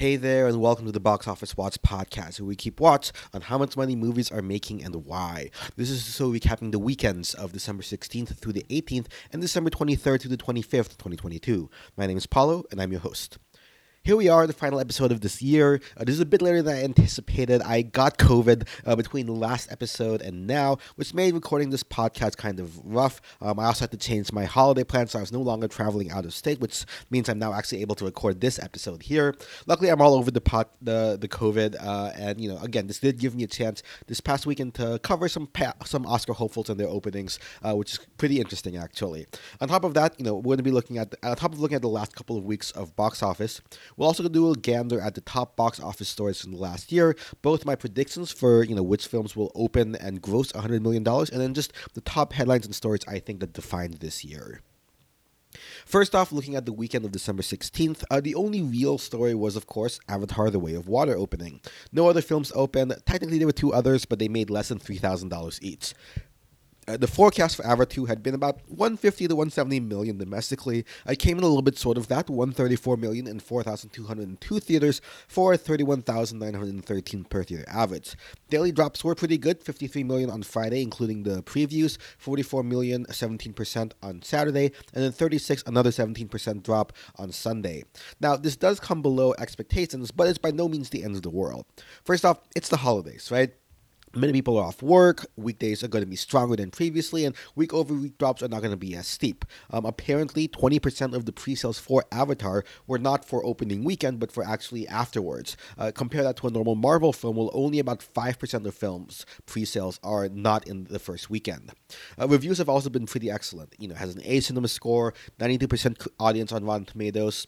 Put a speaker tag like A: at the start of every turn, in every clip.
A: Hey there, and welcome to the Box Office Watch podcast, where we keep watch on how much money movies are making and why. This is so recapping the weekends of December 16th through the 18th and December 23rd through the 25th, 2022. My name is Paulo, and I'm your host. Here we are, the final episode of this year. Uh, this is a bit later than I anticipated. I got COVID uh, between the last episode and now, which made recording this podcast kind of rough. Um, I also had to change my holiday plans, so I was no longer traveling out of state, which means I'm now actually able to record this episode here. Luckily, I'm all over the pot, the the COVID, uh, and you know, again, this did give me a chance this past weekend to cover some pa- some Oscar hopefuls and their openings, uh, which is pretty interesting actually. On top of that, you know, we're going to be looking at on top of looking at the last couple of weeks of box office. We'll also do a gander at the top box office stories from the last year, both my predictions for you know which films will open and gross 100 million dollars, and then just the top headlines and stories I think that defined this year. First off, looking at the weekend of December 16th, uh, the only real story was, of course, Avatar The Way of Water opening. No other films opened. Technically, there were two others, but they made less than $3,000 each. Uh, the forecast for Avatar 2 had been about 150 to 170 million domestically. I came in a little bit short of that, 134 million in 4,202 theaters for 31,913 per theater average. Daily drops were pretty good, 53 million on Friday, including the previews, 44 million, 17% on Saturday, and then 36, another 17% drop on Sunday. Now, this does come below expectations, but it's by no means the end of the world. First off, it's the holidays, right? Many people are off work. Weekdays are going to be stronger than previously, and week over week drops are not going to be as steep. Um, apparently, 20% of the pre sales for Avatar were not for opening weekend, but for actually afterwards. Uh, compare that to a normal Marvel film, where only about 5% of films pre sales are not in the first weekend. Uh, reviews have also been pretty excellent. You know, has an A cinema score, 92% audience on Rotten Tomatoes.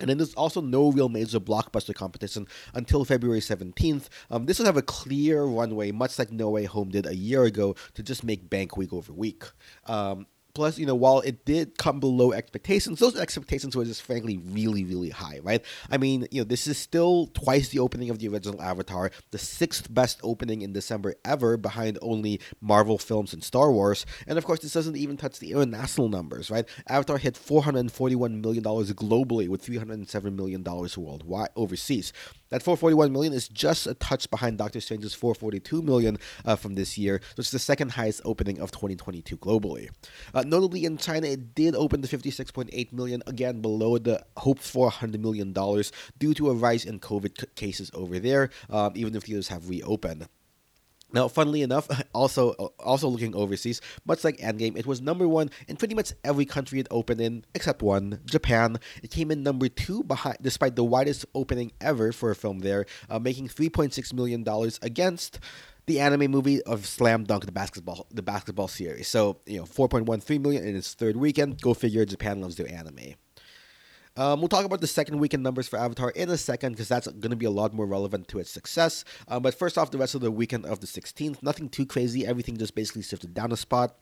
A: And then there's also no real major blockbuster competition until February 17th. Um, this will have a clear runway, much like No Way Home did a year ago, to just make bank week over week. Um, plus, you know, while it did come below expectations, those expectations were just frankly really, really high, right? I mean, you know, this is still twice the opening of the original Avatar, the sixth best opening in December ever, behind only Marvel films and Star Wars. And of course, this doesn't even touch the international numbers, right? Avatar hit $441 million globally with $307 million worldwide overseas. That 441 million is just a touch behind Doctor Strange's 442 million uh, from this year, which is the second highest opening of 2022 globally. Uh, notably in China, it did open to 56.8 million, again below the hoped for 100 million dollars due to a rise in COVID cases over there, um, even if theaters have reopened. Now, funnily enough, also also looking overseas, much like Endgame, it was number one in pretty much every country it opened in, except one, Japan. It came in number two behind, despite the widest opening ever for a film there, uh, making three point six million dollars against the anime movie of Slam Dunk, the basketball the basketball series. So you know, four point one three million in its third weekend. Go figure, Japan loves their anime. Um, we'll talk about the second weekend numbers for Avatar in a second because that's going to be a lot more relevant to its success. Um, but first off, the rest of the weekend of the 16th, nothing too crazy. Everything just basically shifted down a spot.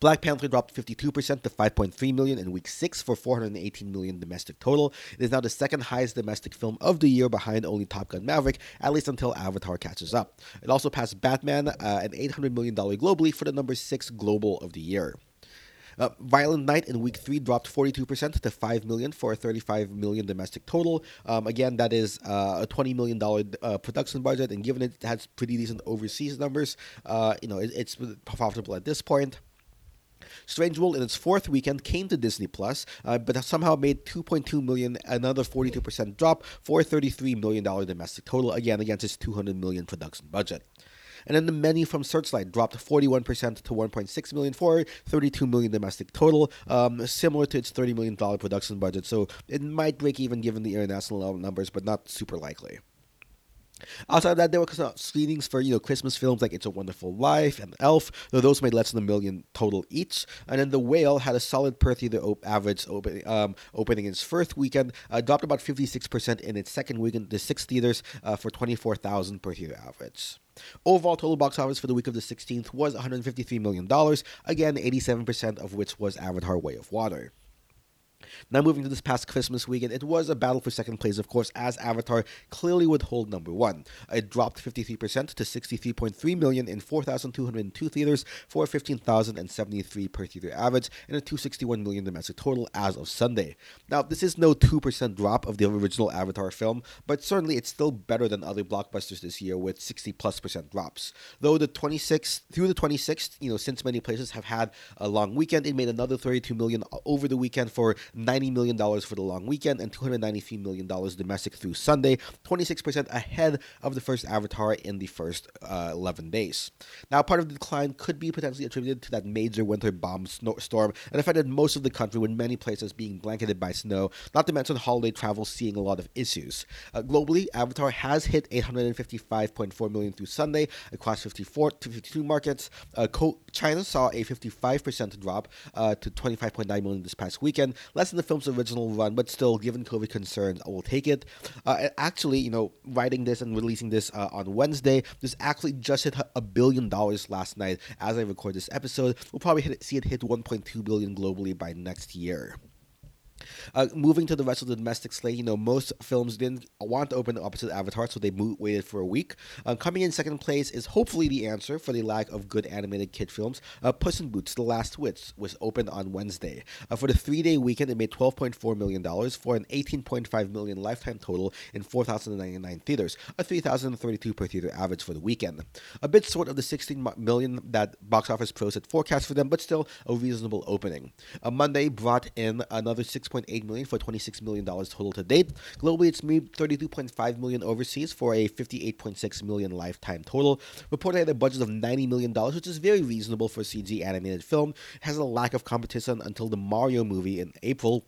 A: Black Panther dropped 52% to 5.3 million in week 6 for 418 million domestic total. It is now the second highest domestic film of the year behind only Top Gun Maverick, at least until Avatar catches up. It also passed Batman uh, an $800 million globally for the number 6 global of the year. Uh, Violent Night in week three dropped 42% to 5 million for a 35 million domestic total. Um, again, that is uh, a 20 million dollar uh, production budget, and given it has pretty decent overseas numbers, uh, you know it, it's profitable at this point. Strange World in its fourth weekend came to Disney Plus, uh, but somehow made 2.2 million, another 42% drop for a 33 million dollar domestic total. Again, against its 200 million production budget. And then the menu from Searchlight dropped 41% to 1.6 million for 32 million domestic total, um, similar to its 30 million dollar production budget. So it might break even given the international numbers, but not super likely. Outside of that, there were screenings for you know Christmas films like It's a Wonderful Life and Elf, though those made less than a million total each. And then The Whale had a solid per theater op- average opening, um, opening its first weekend, uh, dropped about 56% in its second weekend to six theaters uh, for 24,000 per theater average. Overall total box office for the week of the 16th was $153 million, again 87% of which was Avatar Way of Water. Now, moving to this past Christmas weekend, it was a battle for second place, of course, as Avatar clearly would hold number one. It dropped 53% to 63.3 million in 4,202 theaters for 15,073 per theater average and a 261 million domestic total as of Sunday. Now, this is no 2% drop of the original Avatar film, but certainly it's still better than other blockbusters this year with 60 plus percent drops. Though the 26th through the 26th, you know, since many places have had a long weekend, it made another 32 million over the weekend for $90 million for the long weekend and $293 million domestic through Sunday, 26% ahead of the first Avatar in the first uh, 11 days. Now, part of the decline could be potentially attributed to that major winter bomb sno- storm that affected most of the country, with many places being blanketed by snow, not to mention holiday travel seeing a lot of issues. Uh, globally, Avatar has hit 855.4 million through Sunday across 54 to 52 markets. Uh, China saw a 55% drop uh, to 25.9 million this past weekend, less than the film's original run, but still, given COVID concerns, I will take it. Uh, actually, you know, writing this and releasing this uh, on Wednesday, this actually just hit a billion dollars last night as I record this episode. We'll probably hit, see it hit 1.2 billion globally by next year. Uh, moving to the rest of the domestic slate, you know, most films didn't want to open the opposite Avatar, so they waited for a week. Uh, coming in second place is hopefully the answer for the lack of good animated kid films. Uh, Puss in Boots: The Last Wish was opened on Wednesday. Uh, for the three-day weekend, it made 12.4 million dollars for an 18.5 million lifetime total in 4,099 theaters, a 3,032 per theater average for the weekend. A bit short of the 16 million that box office pros had forecast for them, but still a reasonable opening. Uh, Monday brought in another 6. 6.8 million for 26 million dollars total to date. Globally, it's made 32.5 million overseas for a 58.6 million lifetime total. Reported at a budget of 90 million dollars, which is very reasonable for a CG animated film. It has a lack of competition until the Mario movie in April.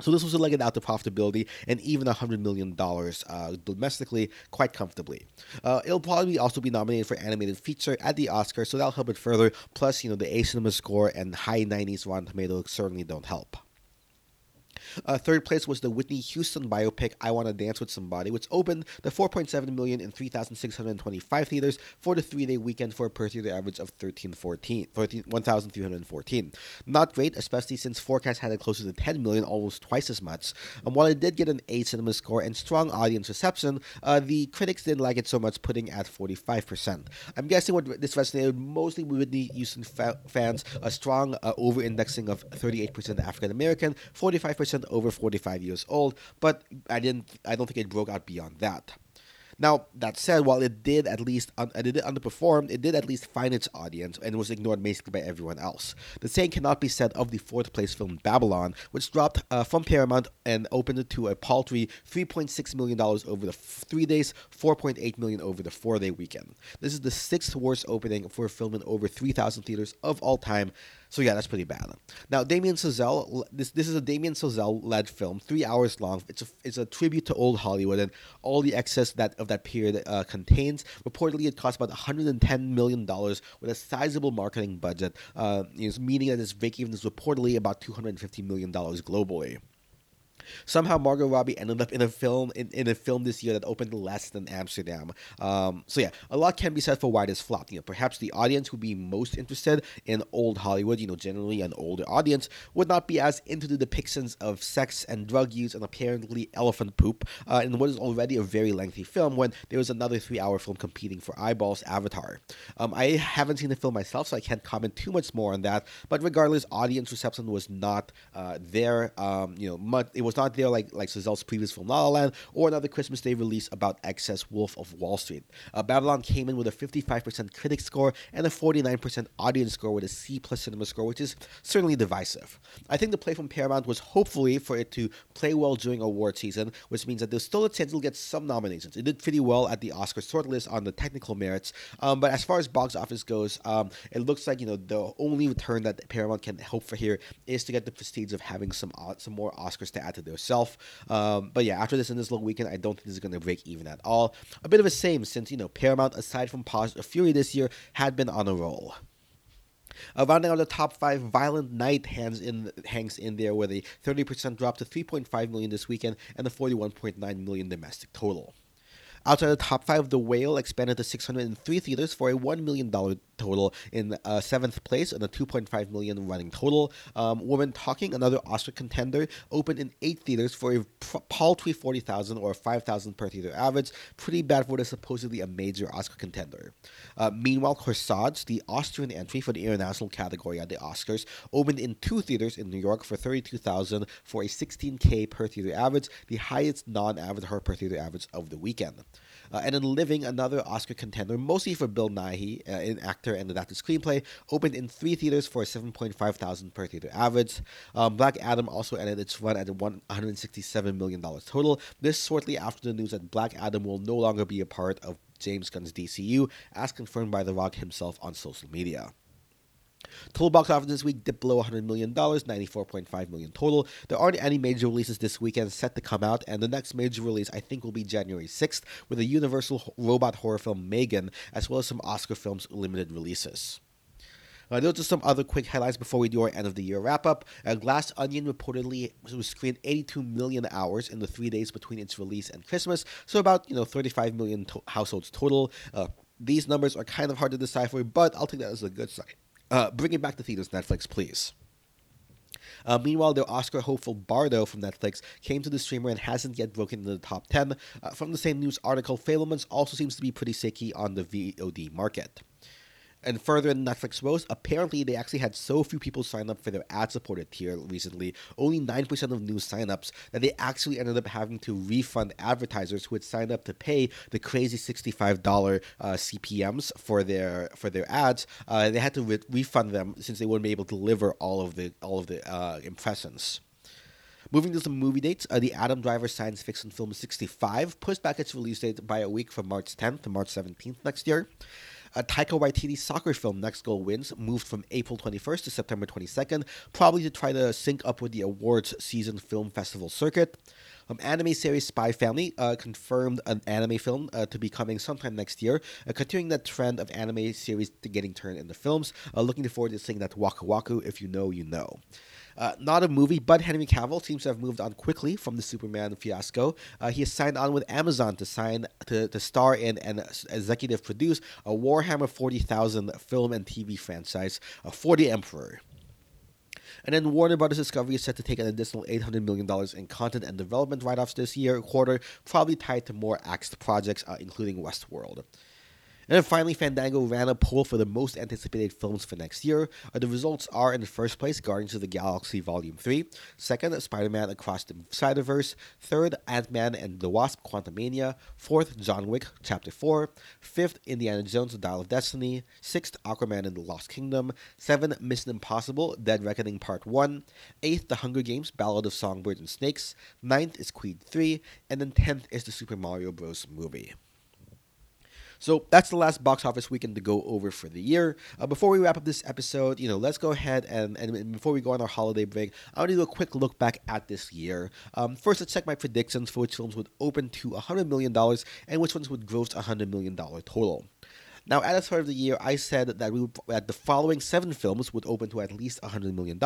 A: So this was a leg out to profitability and even $100 million uh, domestically quite comfortably. Uh, it'll probably also be nominated for animated feature at the Oscars, so that'll help it further. Plus, you know, the A Cinema score and high 90s Rotten Tomatoes certainly don't help. Uh, third place was the Whitney Houston biopic "I Want to Dance with Somebody," which opened the 4.7 million in 3,625 theaters for the three-day weekend for a per theater average of 1314, 1,314. Not great, especially since forecast had it closer to 10 million, almost twice as much. And while it did get an A cinema score and strong audience reception, uh, the critics didn't like it so much, putting at 45%. I'm guessing what this resonated mostly with Whitney Houston fa- fans, a strong uh, over-indexing of 38% African American, 45% over 45 years old, but I didn't I don't think it broke out beyond that. Now, that said, while it did at least un- it did underperform, it did at least find its audience and was ignored basically by everyone else. The same cannot be said of the fourth place film Babylon, which dropped uh, from Paramount and opened to a paltry $3.6 million over the f- three days, 4.8 million over the four day weekend. This is the sixth worst opening for a film in over 3,000 theaters of all time, so yeah, that's pretty bad. Now, Damien Chazelle, this this is a Damien Chazelle led film, three hours long. It's a it's a tribute to old Hollywood and all the excess that of that period uh, contains. Reportedly, it cost about 110 million dollars with a sizable marketing budget. Uh, meaning that its break even is reportedly about 250 million dollars globally. Somehow Margot Robbie ended up in a film in, in a film this year that opened less than Amsterdam. Um, so yeah, a lot can be said for why this flopped. You know, perhaps the audience who would be most interested in old Hollywood. You know, generally an older audience would not be as into the depictions of sex and drug use and apparently elephant poop uh, in what is already a very lengthy film. When there was another three-hour film competing for eyeballs, Avatar. Um, I haven't seen the film myself, so I can't comment too much more on that. But regardless, audience reception was not uh, there. Um, you know, much, it was not there like like Chazelle's previous film La La Land or another Christmas Day release about excess Wolf of Wall Street. Uh, Babylon came in with a 55% critic score and a 49% audience score with a C plus cinema score, which is certainly divisive. I think the play from Paramount was hopefully for it to play well during award season, which means that there's still a chance it'll get some nominations. It did pretty well at the Oscar shortlist on the technical merits, um, but as far as box office goes, um, it looks like you know the only return that Paramount can hope for here is to get the prestige of having some uh, some more Oscars to add to their self. Um, but yeah, after this in this long weekend, I don't think this is going to break even at all. A bit of a same since you know Paramount, aside from Paws of Fury this year, had been on a roll. Uh, rounding out the top five, Violent Night hangs in hangs in there with a 30% drop to 3.5 million this weekend and a 41.9 million domestic total. Outside the top five, The Whale expanded to 603 theaters for a $1 million total in uh, seventh place and a 2.5 million running total. Um, Woman Talking, another Oscar contender, opened in eight theaters for a paltry 40,000 or 5,000 per theater average. Pretty bad for is supposedly a major Oscar contender. Uh, meanwhile, Corsage, the Austrian entry for the international category at the Oscars, opened in two theaters in New York for 32,000 for a 16k per theater average, the highest non-average per theater average of the weekend. Uh, and then Living, another Oscar contender, mostly for Bill Nighy, uh, an actor and adapted screenplay, opened in three theaters for 7.5 thousand per theater average. Um, Black Adam also ended its run at 167 million dollars total. This shortly after the news that Black Adam will no longer be a part of James Gunn's DCU, as confirmed by The Rock himself on social media. Total box office this week dipped below $100 million, 94.5 million total. There aren't any major releases this weekend set to come out, and the next major release I think will be January 6th with a Universal robot horror film Megan, as well as some Oscar films limited releases. Uh, those are some other quick highlights before we do our end of the year wrap up. Uh, Glass Onion reportedly was screened 82 million hours in the three days between its release and Christmas, so about you know 35 million to- households total. Uh, these numbers are kind of hard to decipher, but I'll take that as a good sign. Uh, bring it back to theaters, Netflix, please. Uh, meanwhile, the Oscar hopeful Bardo from Netflix came to the streamer and hasn't yet broken into the top 10. Uh, from the same news article, Fabelmans also seems to be pretty shaky on the VOD market. And further in Netflix woes, apparently they actually had so few people sign up for their ad supported tier recently, only 9% of new signups, that they actually ended up having to refund advertisers who had signed up to pay the crazy $65 uh, CPMs for their for their ads. Uh, they had to re- refund them since they wouldn't be able to deliver all of the all of the uh, impressions. Moving to some movie dates, uh, the Adam Driver science fiction film 65 pushed back its release date by a week from March 10th to March 17th next year. A Taika Waititi soccer film, Next Goal Wins, moved from April 21st to September 22nd, probably to try to sync up with the awards season film festival circuit. Um, anime series Spy Family uh, confirmed an anime film uh, to be coming sometime next year, uh, continuing that trend of anime series getting turned into films. Uh, looking forward to seeing that Waku Waku. If you know, you know. Uh, not a movie, but Henry Cavill seems to have moved on quickly from the Superman fiasco. Uh, he has signed on with Amazon to sign to, to star in and executive produce a Warhammer 40,000 film and TV franchise uh, for the Emperor. And then Warner Brothers Discovery is set to take an additional $800 million in content and development write offs this year, quarter, probably tied to more axed projects, uh, including Westworld. And then finally, Fandango ran a poll for the most anticipated films for next year. Uh, the results are in the first place Guardians of the Galaxy Volume 3, second, Spider Man Across the Spider Verse, third, Ant Man and the Wasp Quantumania, fourth, John Wick Chapter 4, fifth, Indiana Jones The Dial of Destiny, sixth, Aquaman and the Lost Kingdom, seven, Mission Impossible Dead Reckoning Part 1, eighth, The Hunger Games Ballad of Songbirds and Snakes, ninth is Creed 3, and then tenth is the Super Mario Bros. movie. So that's the last box office weekend to go over for the year. Uh, before we wrap up this episode, you know, let's go ahead and, and before we go on our holiday break, I want to do a quick look back at this year. Um, first, let's check my predictions for which films would open to $100 million and which ones would gross $100 million total. Now, at the start of the year, I said that we would, that the following seven films would open to at least $100 million.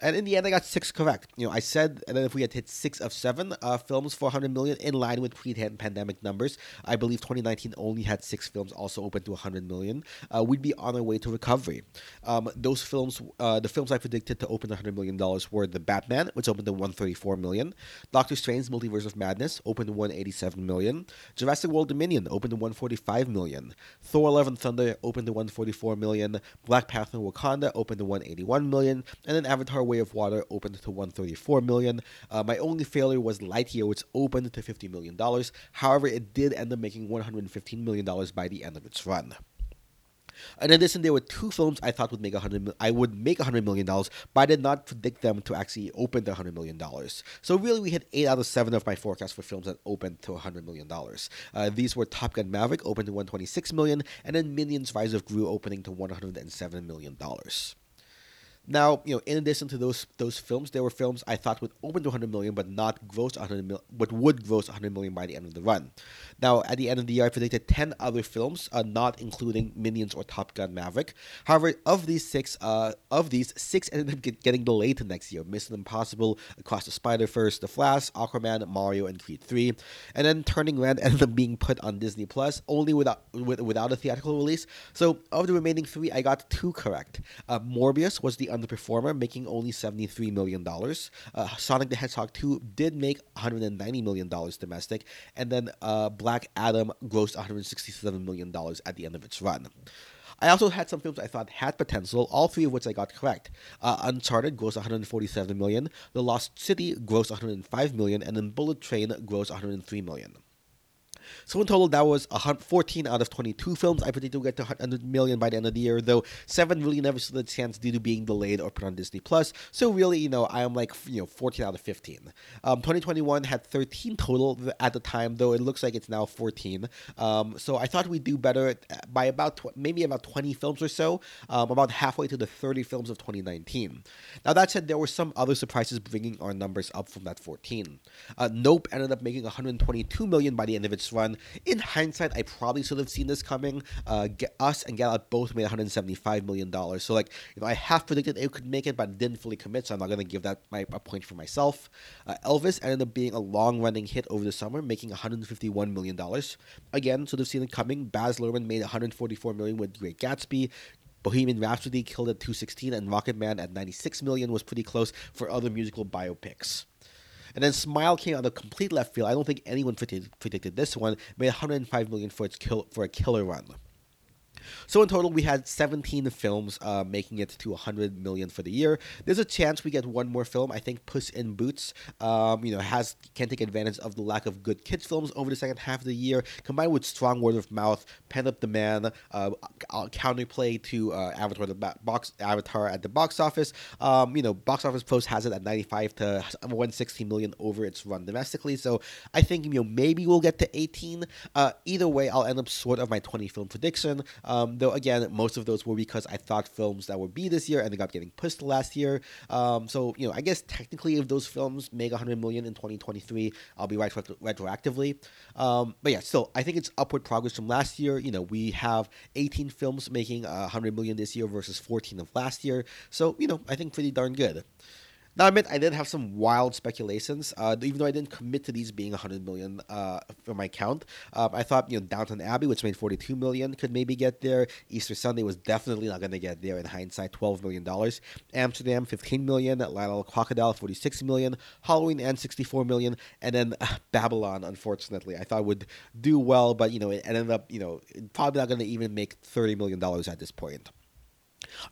A: And in the end, I got six correct. You know, I said that if we had hit six of seven uh, films for 100 million in line with pre-pandemic numbers, I believe 2019 only had six films also open to 100 million, uh, we'd be on our way to recovery. Um, those films, uh, the films I predicted to open $100 million were The Batman, which opened to 134 million, Doctor Strange Multiverse of Madness opened to 187 million, Jurassic World Dominion opened to 145 million, Thor Thor: Love and Thunder opened to 144 million, Black Panther: Wakanda opened to 181 million, and then Avatar: Way of Water opened to 134 million. Uh, my only failure was Lightyear, which opened to 50 million dollars. However, it did end up making 115 million dollars by the end of its run. In addition, there were two films I thought would make a hundred. I would make a hundred million dollars, but I did not predict them to actually open to hundred million dollars. So really, we had eight out of seven of my forecasts for films that opened to hundred million dollars. Uh, these were Top Gun Maverick opened to one twenty six million, and then Minions: Rise of Gru opening to one hundred and seven million dollars. Now, you know, in addition to those those films, there were films I thought would open to 100 million, but not gross 100 million, but would gross 100 million by the end of the run. Now, at the end of the year, I predicted 10 other films, uh, not including Minions or Top Gun Maverick. However, of these six, uh, of these six ended up get, getting delayed to next year: Mission Impossible, Across the Spider Verse, The Flash, Aquaman, Mario, and Creed 3. And then Turning Red ended up being put on Disney Plus only without with, without a theatrical release. So, of the remaining three, I got two correct. Uh, Morbius was the underperformer, making only $73 million. Uh, Sonic the Hedgehog 2 did make $190 million domestic, and then uh, Black Adam grossed $167 million at the end of its run. I also had some films I thought had potential, all three of which I got correct. Uh, Uncharted grossed 147 million, The Lost City grossed 105 million, and then Bullet Train grossed 103 million. So in total, that was 14 out of 22 films. I predicted we get to 100 million by the end of the year, though seven really never stood a chance due to being delayed or put on Disney Plus. So really, you know, I am like you know 14 out of 15. Um, 2021 had 13 total at the time, though it looks like it's now 14. Um, so I thought we'd do better by about tw- maybe about 20 films or so, um, about halfway to the 30 films of 2019. Now that said, there were some other surprises bringing our numbers up from that 14. Uh, nope ended up making 122 million by the end of its run. In hindsight, I probably should have seen this coming. Uh, us and Out both made 175 million dollars. So like, you know, I half predicted it could make it, but didn't fully commit. So I'm not gonna give that my a point for myself. Uh, Elvis ended up being a long running hit over the summer, making 151 million dollars. Again, should have seen it coming. Baz Luhrmann made 144 million with Great Gatsby. Bohemian Rhapsody killed at 216, and Rocket Man at 96 million was pretty close for other musical biopics. And then Smile came out of complete left field. I don't think anyone predicted, this one. Made 105 million for its kill for a killer run. So in total, we had 17 films uh, making it to 100 million for the year. There's a chance we get one more film. I think Puss in Boots, um, you know, has can take advantage of the lack of good kids films over the second half of the year, combined with strong word of mouth, pent up demand, uh, uh counterplay to uh, Avatar the box Avatar at the box office. Um, you know, box office post has it at 95 to 160 million over its run domestically. So I think you know maybe we'll get to 18. Uh, either way, I'll end up sort of my 20 film prediction. Um, though again, most of those were because I thought films that would be this year ended up getting pushed last year. Um, so you know, I guess technically, if those films make 100 million in 2023, I'll be right retroactively. Um, but yeah, still, I think it's upward progress from last year. You know, we have 18 films making 100 million this year versus 14 of last year. So you know, I think pretty darn good. Now, I admit I did have some wild speculations, uh, even though I didn't commit to these being 100 million uh, for my count. Uh, I thought, you know, Downton Abbey, which made 42 million, could maybe get there. Easter Sunday was definitely not going to get there in hindsight, 12 million dollars. Amsterdam, 15 million. Lyle, Lyle, Crocodile, 46 million. Halloween Ends 64 million, and then Babylon. Unfortunately, I thought would do well, but you know, it ended up, you know, probably not going to even make 30 million dollars at this point.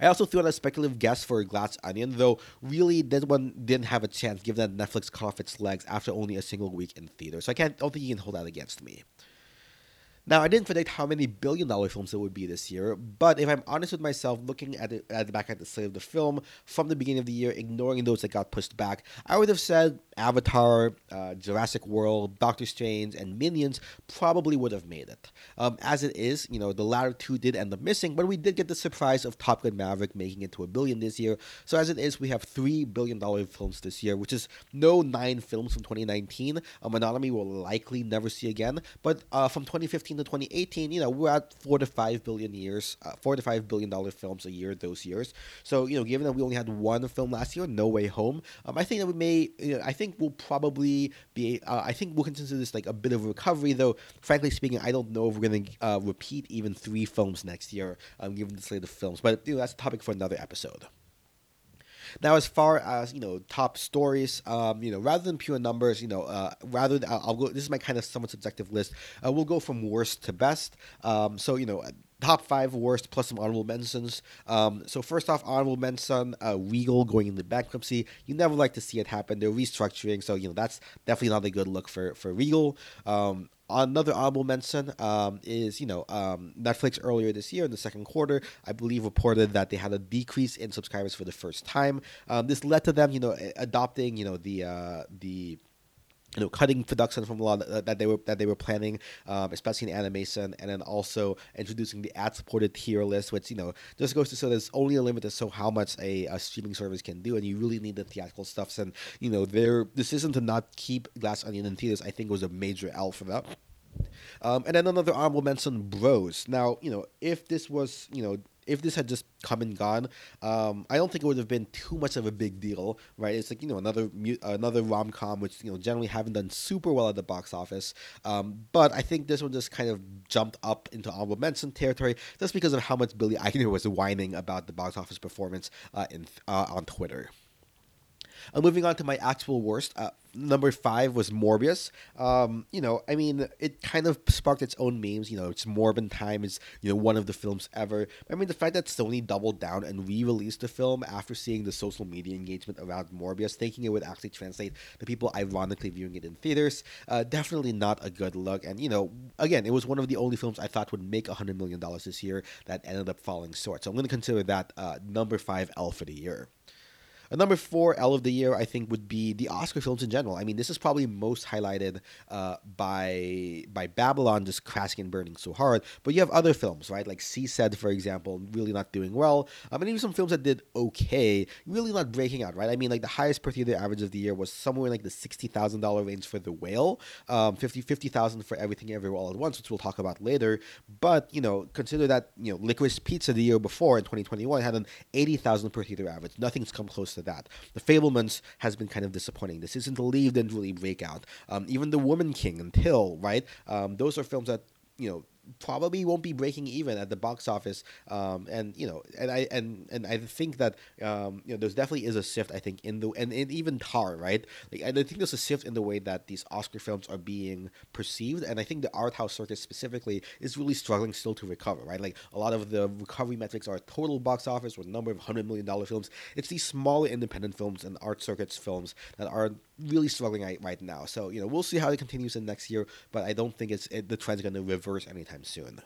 A: I also threw out a speculative guess for Glass Onion, though really this one didn't have a chance given that Netflix cut off its legs after only a single week in theater. So I can't don't think you can hold that against me. Now, I didn't predict how many billion dollar films there would be this year, but if I'm honest with myself, looking at it at the back at the slate of the film from the beginning of the year, ignoring those that got pushed back, I would have said Avatar, uh, Jurassic World, Doctor Strange, and Minions probably would have made it. Um, as it is, you know, the latter two did end up missing, but we did get the surprise of Top Gun Maverick making it to a billion this year. So as it is, we have three billion dollar films this year, which is no nine films from 2019. A Monogamy will likely never see again, but uh, from 2015 2016 to 2018, you know, we're at four to five billion years, uh, four to five billion dollar films a year those years. So you know, given that we only had one film last year, No Way Home, um, I think that we may, you know, I think we'll probably be, uh, I think we'll consider this like a bit of a recovery. Though, frankly speaking, I don't know if we're going to uh, repeat even three films next year, um, given the slate of films. But you know, that's a topic for another episode. Now, as far as you know, top stories, um, you know, rather than pure numbers, you know, uh, rather than, I'll, I'll, go. This is my kind of somewhat subjective list. Uh, we'll go from worst to best. Um, so you know, top five worst plus some honorable mentions. Um, so first off, honorable mention, uh, Regal going into bankruptcy. You never like to see it happen. They're restructuring, so you know that's definitely not a good look for for Regal. Um, Another honorable mention um, is, you know, um, Netflix earlier this year in the second quarter, I believe, reported that they had a decrease in subscribers for the first time. Um, this led to them, you know, adopting, you know, the uh, the you know, cutting production from a lot of, that they were that they were planning, um, especially in animation, and then also introducing the ad-supported tier list, which you know just goes to show there's only a limit to so how much a, a streaming service can do, and you really need the theatrical stuffs. And you know, their decision to not keep Glass Onion in theaters, I think, was a major L for them. Um, and then another honorable mention, Bros. Now, you know, if this was, you know, if this had just come and gone, um, I don't think it would have been too much of a big deal, right? It's like you know another another rom com, which you know generally haven't done super well at the box office. Um, but I think this one just kind of jumped up into honorable mention territory just because of how much Billy Eichner was whining about the box office performance uh, in uh, on Twitter. Uh, moving on to my actual worst. Uh, number five was Morbius. Um, you know, I mean, it kind of sparked its own memes. You know, it's Morbin time is you know one of the films ever. I mean, the fact that Sony doubled down and re-released the film after seeing the social media engagement around Morbius, thinking it would actually translate to people ironically viewing it in theaters, uh, definitely not a good look. And you know, again, it was one of the only films I thought would make hundred million dollars this year that ended up falling short. So I'm going to consider that uh, number five L for the year. A number four L of the year, I think, would be the Oscar films in general. I mean, this is probably most highlighted uh, by by Babylon just crashing and burning so hard. But you have other films, right? Like She Said, for example, really not doing well. I mean, even some films that did okay, really not breaking out, right? I mean, like the highest per theater average of the year was somewhere in like the sixty thousand dollar range for The Whale, um, 50 50,000 for Everything Everywhere All at Once, which we'll talk about later. But you know, consider that you know, Licorice Pizza the year before in 2021 had an eighty thousand per theater average. Nothing's come close to that. The Fabelmans has been kind of disappointing. This isn't the lead didn't really break out. Um, even The Woman King and Till, right? Um, those are films that you know probably won't be breaking even at the box office. Um, and you know, and I and and I think that um, you know, there's definitely is a shift. I think in the and, and even Tar, right? Like, I think there's a shift in the way that these Oscar films are being perceived, and I think the art house circuit specifically is really struggling still to recover, right? Like a lot of the recovery metrics are total box office or number of hundred million dollar films. It's these smaller independent films and art circuits films that are really struggling right, now. So you know, we'll see how it continues in next year, but I don't think it's it, the trend's going to reverse anytime soon.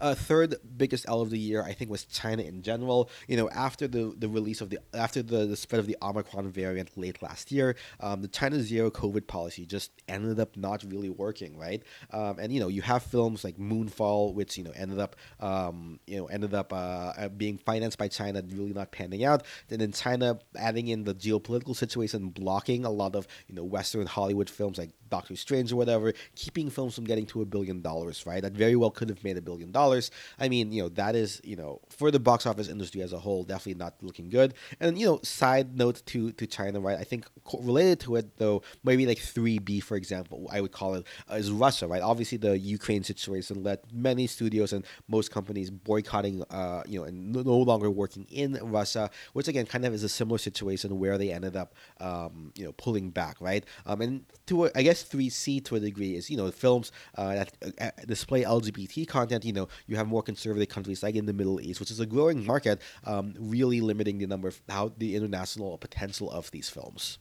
A: Uh, third biggest L of the year, I think, was China in general. You know, after the, the release of the after the, the spread of the Omicron variant late last year, um, the China zero COVID policy just ended up not really working, right? Um, and you know, you have films like Moonfall, which you know ended up um, you know ended up uh, uh being financed by China, really not panning out. Then China adding in the geopolitical situation, blocking a lot of you know Western Hollywood films like Doctor Strange or whatever, keeping films from getting to a billion dollars, right? That very well could have made a billion dollars. I mean, you know, that is, you know, for the box office industry as a whole, definitely not looking good. And you know, side note to to China, right? I think related to it though, maybe like three B, for example, I would call it uh, is Russia, right? Obviously, the Ukraine situation led many studios and most companies boycotting, uh, you know, and no longer working in Russia, which again kind of is a similar situation where they ended up, um, you know, pulling back, right? Um, and to I guess 3C to a degree is you know films uh, that uh, display LGBT content. You know you have more conservative countries like in the Middle East, which is a growing market, um, really limiting the number of how the international potential of these films.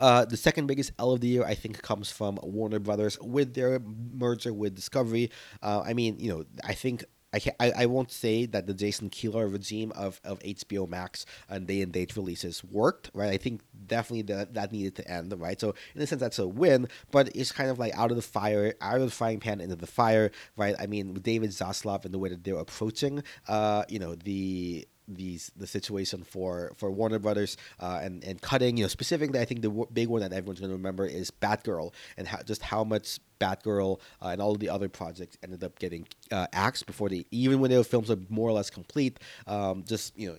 A: Uh, the second biggest L of the year, I think, comes from Warner Brothers with their merger with Discovery. Uh, I mean, you know, I think I, can, I, I won't say that the Jason Kilar regime of, of HBO Max and day and date releases worked, right? I think definitely that, that needed to end, right? So in a sense, that's a win, but it's kind of like out of the fire, out of the frying pan into the fire, right? I mean, with David Zaslav and the way that they're approaching, uh, you know, the these the situation for for Warner Brothers uh, and and cutting. You know, specifically, I think the w- big one that everyone's going to remember is Batgirl and how, just how much Batgirl uh, and all of the other projects ended up getting uh, axed before they even when their films are more or less complete. Um, just you know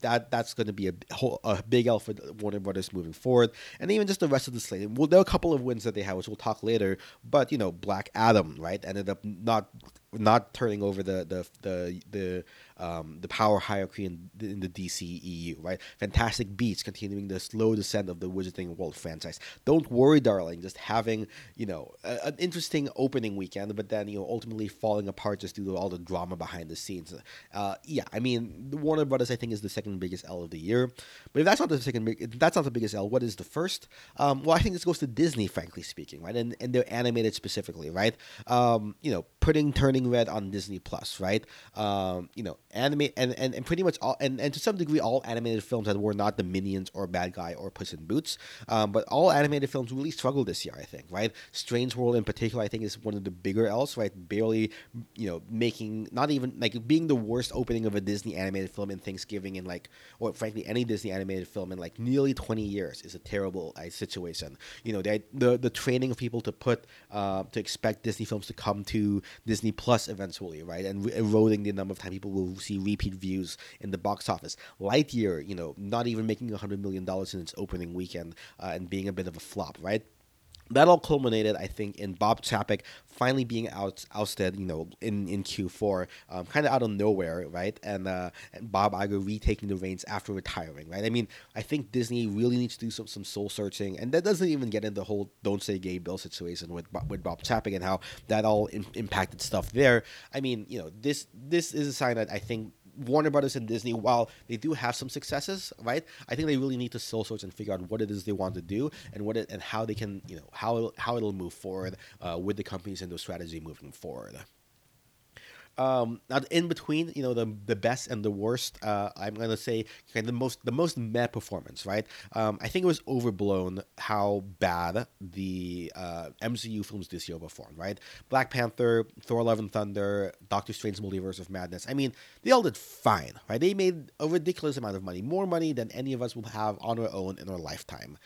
A: that that's going to be a, whole, a big L for Warner Brothers moving forward, and even just the rest of the slate. Well, there are a couple of wins that they have, which we'll talk later. But you know, Black Adam, right, ended up not not turning over the the the the um, the power hierarchy in, in the DCEU, right? Fantastic Beasts continuing the slow descent of the Wizarding World franchise. Don't worry, darling. Just having you know a, an interesting opening weekend, but then you know ultimately falling apart just due to all the drama behind the scenes. Uh, yeah, I mean, Warner Brothers I think is the second biggest L of the year. But if that's not the second, if that's not the biggest L. What is the first? Um, well, I think this goes to Disney, frankly speaking, right? And and they're animated specifically, right? Um, you know, putting Turning Red on Disney Plus, right? Um, you know anime and, and, and pretty much all and, and to some degree all animated films that were not the Minions or Bad Guy or Puss in Boots, um, but all animated films really struggled this year. I think right. Strange World in particular, I think is one of the bigger L's. Right, barely you know making not even like being the worst opening of a Disney animated film in Thanksgiving in like or frankly any Disney animated film in like nearly twenty years is a terrible uh, situation. You know the the the training of people to put uh, to expect Disney films to come to Disney Plus eventually, right, and re- eroding the number of time people will see repeat views in the box office. Lightyear, you know, not even making hundred million dollars in its opening weekend uh, and being a bit of a flop, right? That all culminated, I think, in Bob Chapek finally being out, ousted, you know, in, in Q4, um, kind of out of nowhere, right? And, uh, and Bob Iger retaking the reins after retiring, right? I mean, I think Disney really needs to do some, some soul searching, and that doesn't even get into the whole "Don't Say Gay" bill situation with with Bob Chapek and how that all in, impacted stuff there. I mean, you know, this this is a sign that I think Warner Brothers and Disney, while they do have some successes, right? I think they really need to soul search and figure out what it is they want to do and what it, and how they can, you know, how how it'll move forward uh, with the companies and their strategy moving forward. Um, now in between, you know, the the best and the worst, uh, I'm gonna say of the most the most meh performance, right? Um, I think it was overblown how bad the uh, MCU films this year performed, right? Black Panther, Thor: Love and Thunder, Doctor Strange: Multiverse of Madness. I mean, they all did fine, right? They made a ridiculous amount of money, more money than any of us will have on our own in our lifetime.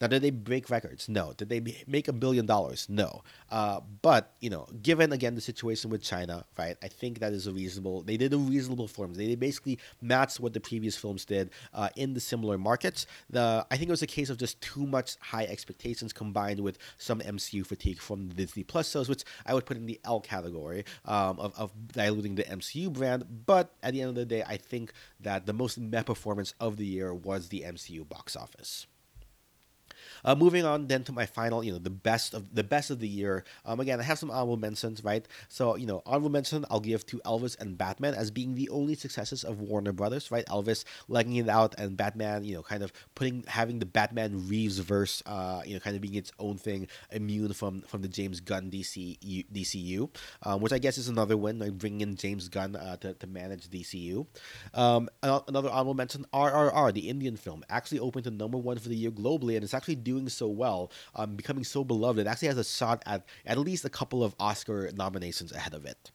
A: Now, did they break records? No. Did they make a billion dollars? No. Uh, but you know, given again the situation with China, right? I think that is a reasonable. They did a reasonable performance. They basically matched what the previous films did uh, in the similar markets. The I think it was a case of just too much high expectations combined with some MCU fatigue from the Disney Plus shows, which I would put in the L category um, of, of diluting the MCU brand. But at the end of the day, I think that the most meh performance of the year was the MCU box office. Uh, moving on then to my final, you know, the best of the best of the year. Um, again, I have some honorable mentions, right? So you know, honorable mention I'll give to Elvis and Batman as being the only successes of Warner Brothers, right? Elvis legging it out, and Batman, you know, kind of putting having the Batman Reeves verse, uh, you know, kind of being its own thing, immune from from the James Gunn DC DCU, um, which I guess is another win, like bringing in James Gunn uh, to to manage DCU. Um, another honorable mention, RRR, the Indian film, actually opened to number one for the year globally, and it's actually doing so well, um, becoming so beloved, it actually has a shot at at least a couple of Oscar nominations ahead of it.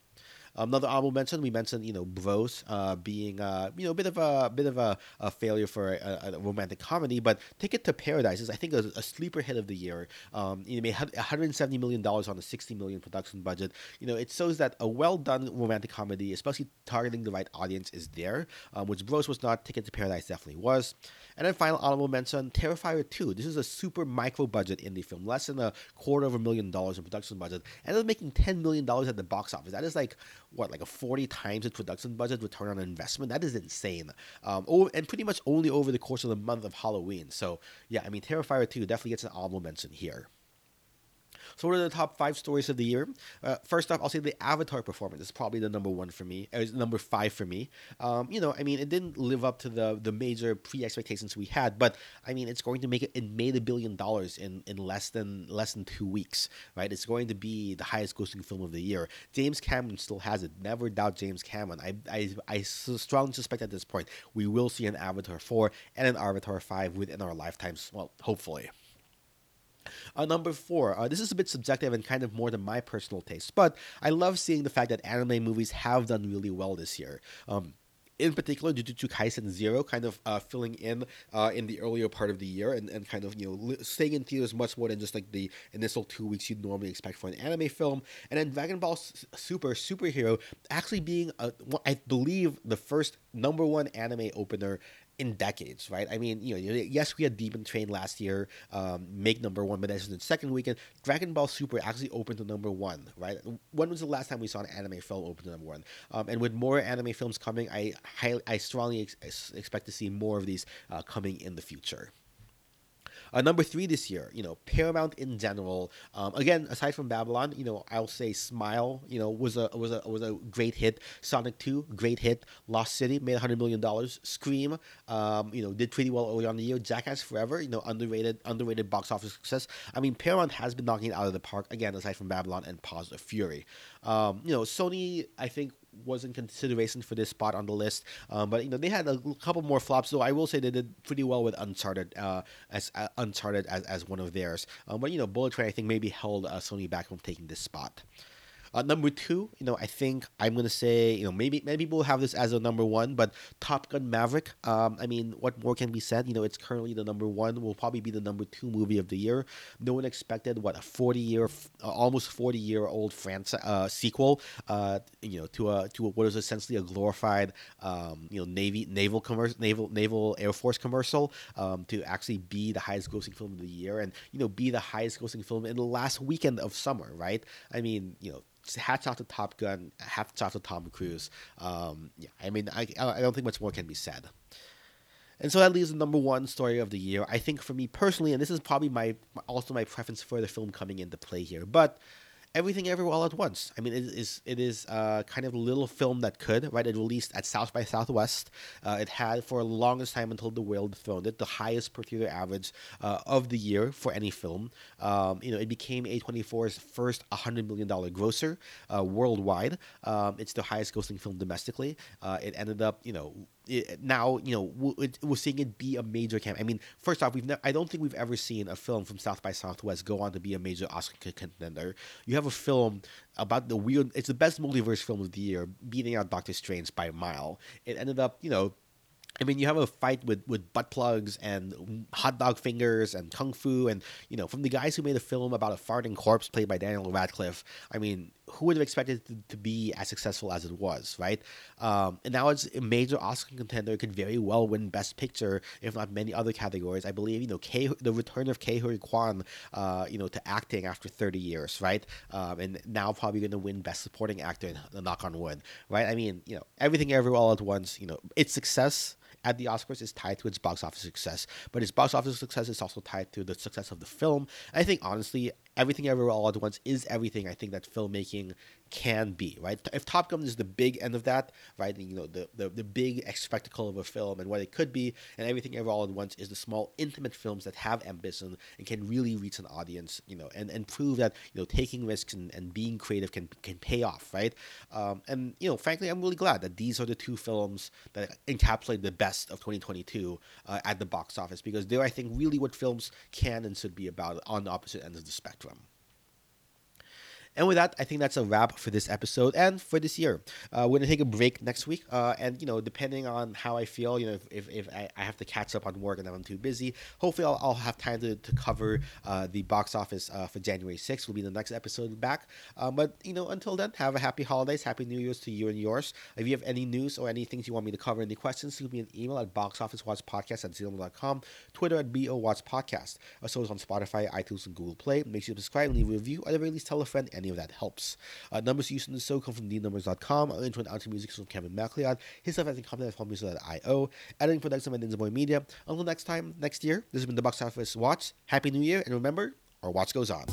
A: Another honorable mention, we mentioned you know Bros uh, being uh, you know a bit of a bit of a, a failure for a, a, romantic comedy, but Ticket to Paradise is I think a, a sleeper hit of the year. Um, it made 170 million dollars on a 60 million production budget. You know it shows that a well done romantic comedy, especially targeting the right audience, is there. Um, which Bros was not. Ticket to Paradise definitely was. And then final honorable mention, Terrifier 2. This is a super micro budget indie film, less than a quarter of a million dollars in production budget, and it's making $10 million at the box office. That is like, what, like a 40 times its production budget return on investment? That is insane. Um, oh, and pretty much only over the course of the month of Halloween. So, yeah, I mean, Terrifier 2 definitely gets an honorable mention here. So, what are the top five stories of the year? Uh, first off, I'll say the Avatar performance is probably the number one for me. It's number five for me. Um, you know, I mean, it didn't live up to the the major pre expectations we had, but I mean, it's going to make it. It made a billion dollars in in less than less than two weeks, right? It's going to be the highest grossing film of the year. James Cameron still has it. Never doubt James Cameron. I I, I strongly suspect at this point we will see an Avatar four and an Avatar five within our lifetimes. Well, hopefully. Uh, number four, uh, this is a bit subjective and kind of more than my personal taste, but I love seeing the fact that anime movies have done really well this year. Um, in particular, Jujutsu Kaisen Zero kind of uh, filling in uh, in the earlier part of the year and, and kind of you know staying in theaters much more than just like the initial two weeks you'd normally expect for an anime film, and then Dragon Ball Super Superhero actually being a, I believe the first number one anime opener in decades, right? I mean, you know, yes, we had Demon Train last year um, make number one, but that's in the second weekend. Dragon Ball Super actually opened to number one, right? When was the last time we saw an anime film open to number one? Um, and with more anime films coming, I highly, I strongly ex- expect to see more of these uh, coming in the future. Uh, number three this year, you know, Paramount in general. Um, again, aside from Babylon, you know, I'll say Smile, you know, was a was a was a great hit. Sonic Two, great hit. Lost City made hundred million dollars. Scream, um, you know, did pretty well early on the year. Jackass Forever, you know, underrated underrated box office success. I mean, Paramount has been knocking it out of the park again, aside from Babylon and Paws of Fury. Um, you know, Sony, I think was in consideration for this spot on the list. Um, but you know they had a couple more flops, though. I will say they did pretty well with Uncharted uh, as uh, Uncharted as, as one of theirs. Um, but you know Bullet Train I think maybe held uh, Sony back from taking this spot. Uh, number two, you know, I think I'm gonna say, you know, maybe many people have this as a number one, but Top Gun Maverick. Um, I mean, what more can be said? You know, it's currently the number one. Will probably be the number two movie of the year. No one expected what a 40 year, uh, almost 40 year old France uh, sequel. Uh, you know, to a to a, what is essentially a glorified, um, you know, navy naval commercial, naval naval air force commercial, um, to actually be the highest grossing film of the year, and you know, be the highest grossing film in the last weekend of summer. Right? I mean, you know hats off to Top Gun, hats off to Tom Cruise. Um, yeah, I mean, I, I don't think much more can be said. And so that leaves the number one story of the year. I think for me personally, and this is probably my also my preference for the film coming into play here, but Everything Everywhere All at Once. I mean, it is it is uh, kind of little film that could right. It released at South by Southwest. Uh, it had for the longest time until the whale dethroned it the highest per theater average uh, of the year for any film. Um, you know, it became A24's first 100 million dollar grosser uh, worldwide. Um, it's the highest grossing film domestically. Uh, it ended up, you know, it, now you know we're seeing it be a major camp. I mean, first off, we've ne- I don't think we've ever seen a film from South by Southwest go on to be a major Oscar contender. You have a film about the weird. It's the best multiverse film of the year, beating out Doctor Strange by a mile. It ended up, you know, I mean, you have a fight with, with butt plugs and hot dog fingers and kung fu, and you know, from the guys who made a film about a farting corpse played by Daniel Radcliffe. I mean, who would have expected it to, be as successful as it was, right? Um, and now it's a major Oscar contender. It could very well win Best Picture, if not many other categories. I believe you know, K, the return of Huy Quan, uh, you know, to acting after 30 years, right? Um, and now probably going to win Best Supporting Actor. Knock on wood, right? I mean, you know, everything, everywhere, all at once. You know, its success at the Oscars is tied to its box office success, but its box office success is also tied to the success of the film. I think honestly, everything everywhere all at once is everything I think that filmmaking can be, right? If Top Gun is the big end of that, right, you know, the, the, the big spectacle of a film and what it could be, and everything ever all at once is the small, intimate films that have ambition and can really reach an audience, you know, and, and prove that, you know, taking risks and, and being creative can, can pay off, right? Um, and, you know, frankly, I'm really glad that these are the two films that encapsulate the best of 2022 uh, at the box office because they're, I think, really what films can and should be about on the opposite ends of the spectrum. And with that, I think that's a wrap for this episode and for this year. Uh, we're gonna take a break next week, uh, and you know, depending on how I feel, you know, if, if, if I, I, have to catch up on work and I'm too busy, hopefully I'll, I'll have time to, to cover uh, the box office uh, for January 6th. Will be the next episode back. Um, but you know, until then, have a happy holidays, happy New Year's to you and yours. If you have any news or any things you want me to cover, any questions, shoot me an email at boxofficewatchpodcast at gmail.com, Twitter at bowatchpodcast. Also, on Spotify, iTunes, and Google Play. Make sure to subscribe and leave a review, at the very least, tell a friend any of that helps. Uh, numbers used in the show come from the-numbers.com. Our intro and outro music is from Kevin MacLeod. His stuff has been commented at filmmusic.io. Editing production by Ninja Boy Media. Until next time, next year, this has been the Box Office Watch. Happy New Year, and remember, our watch goes on.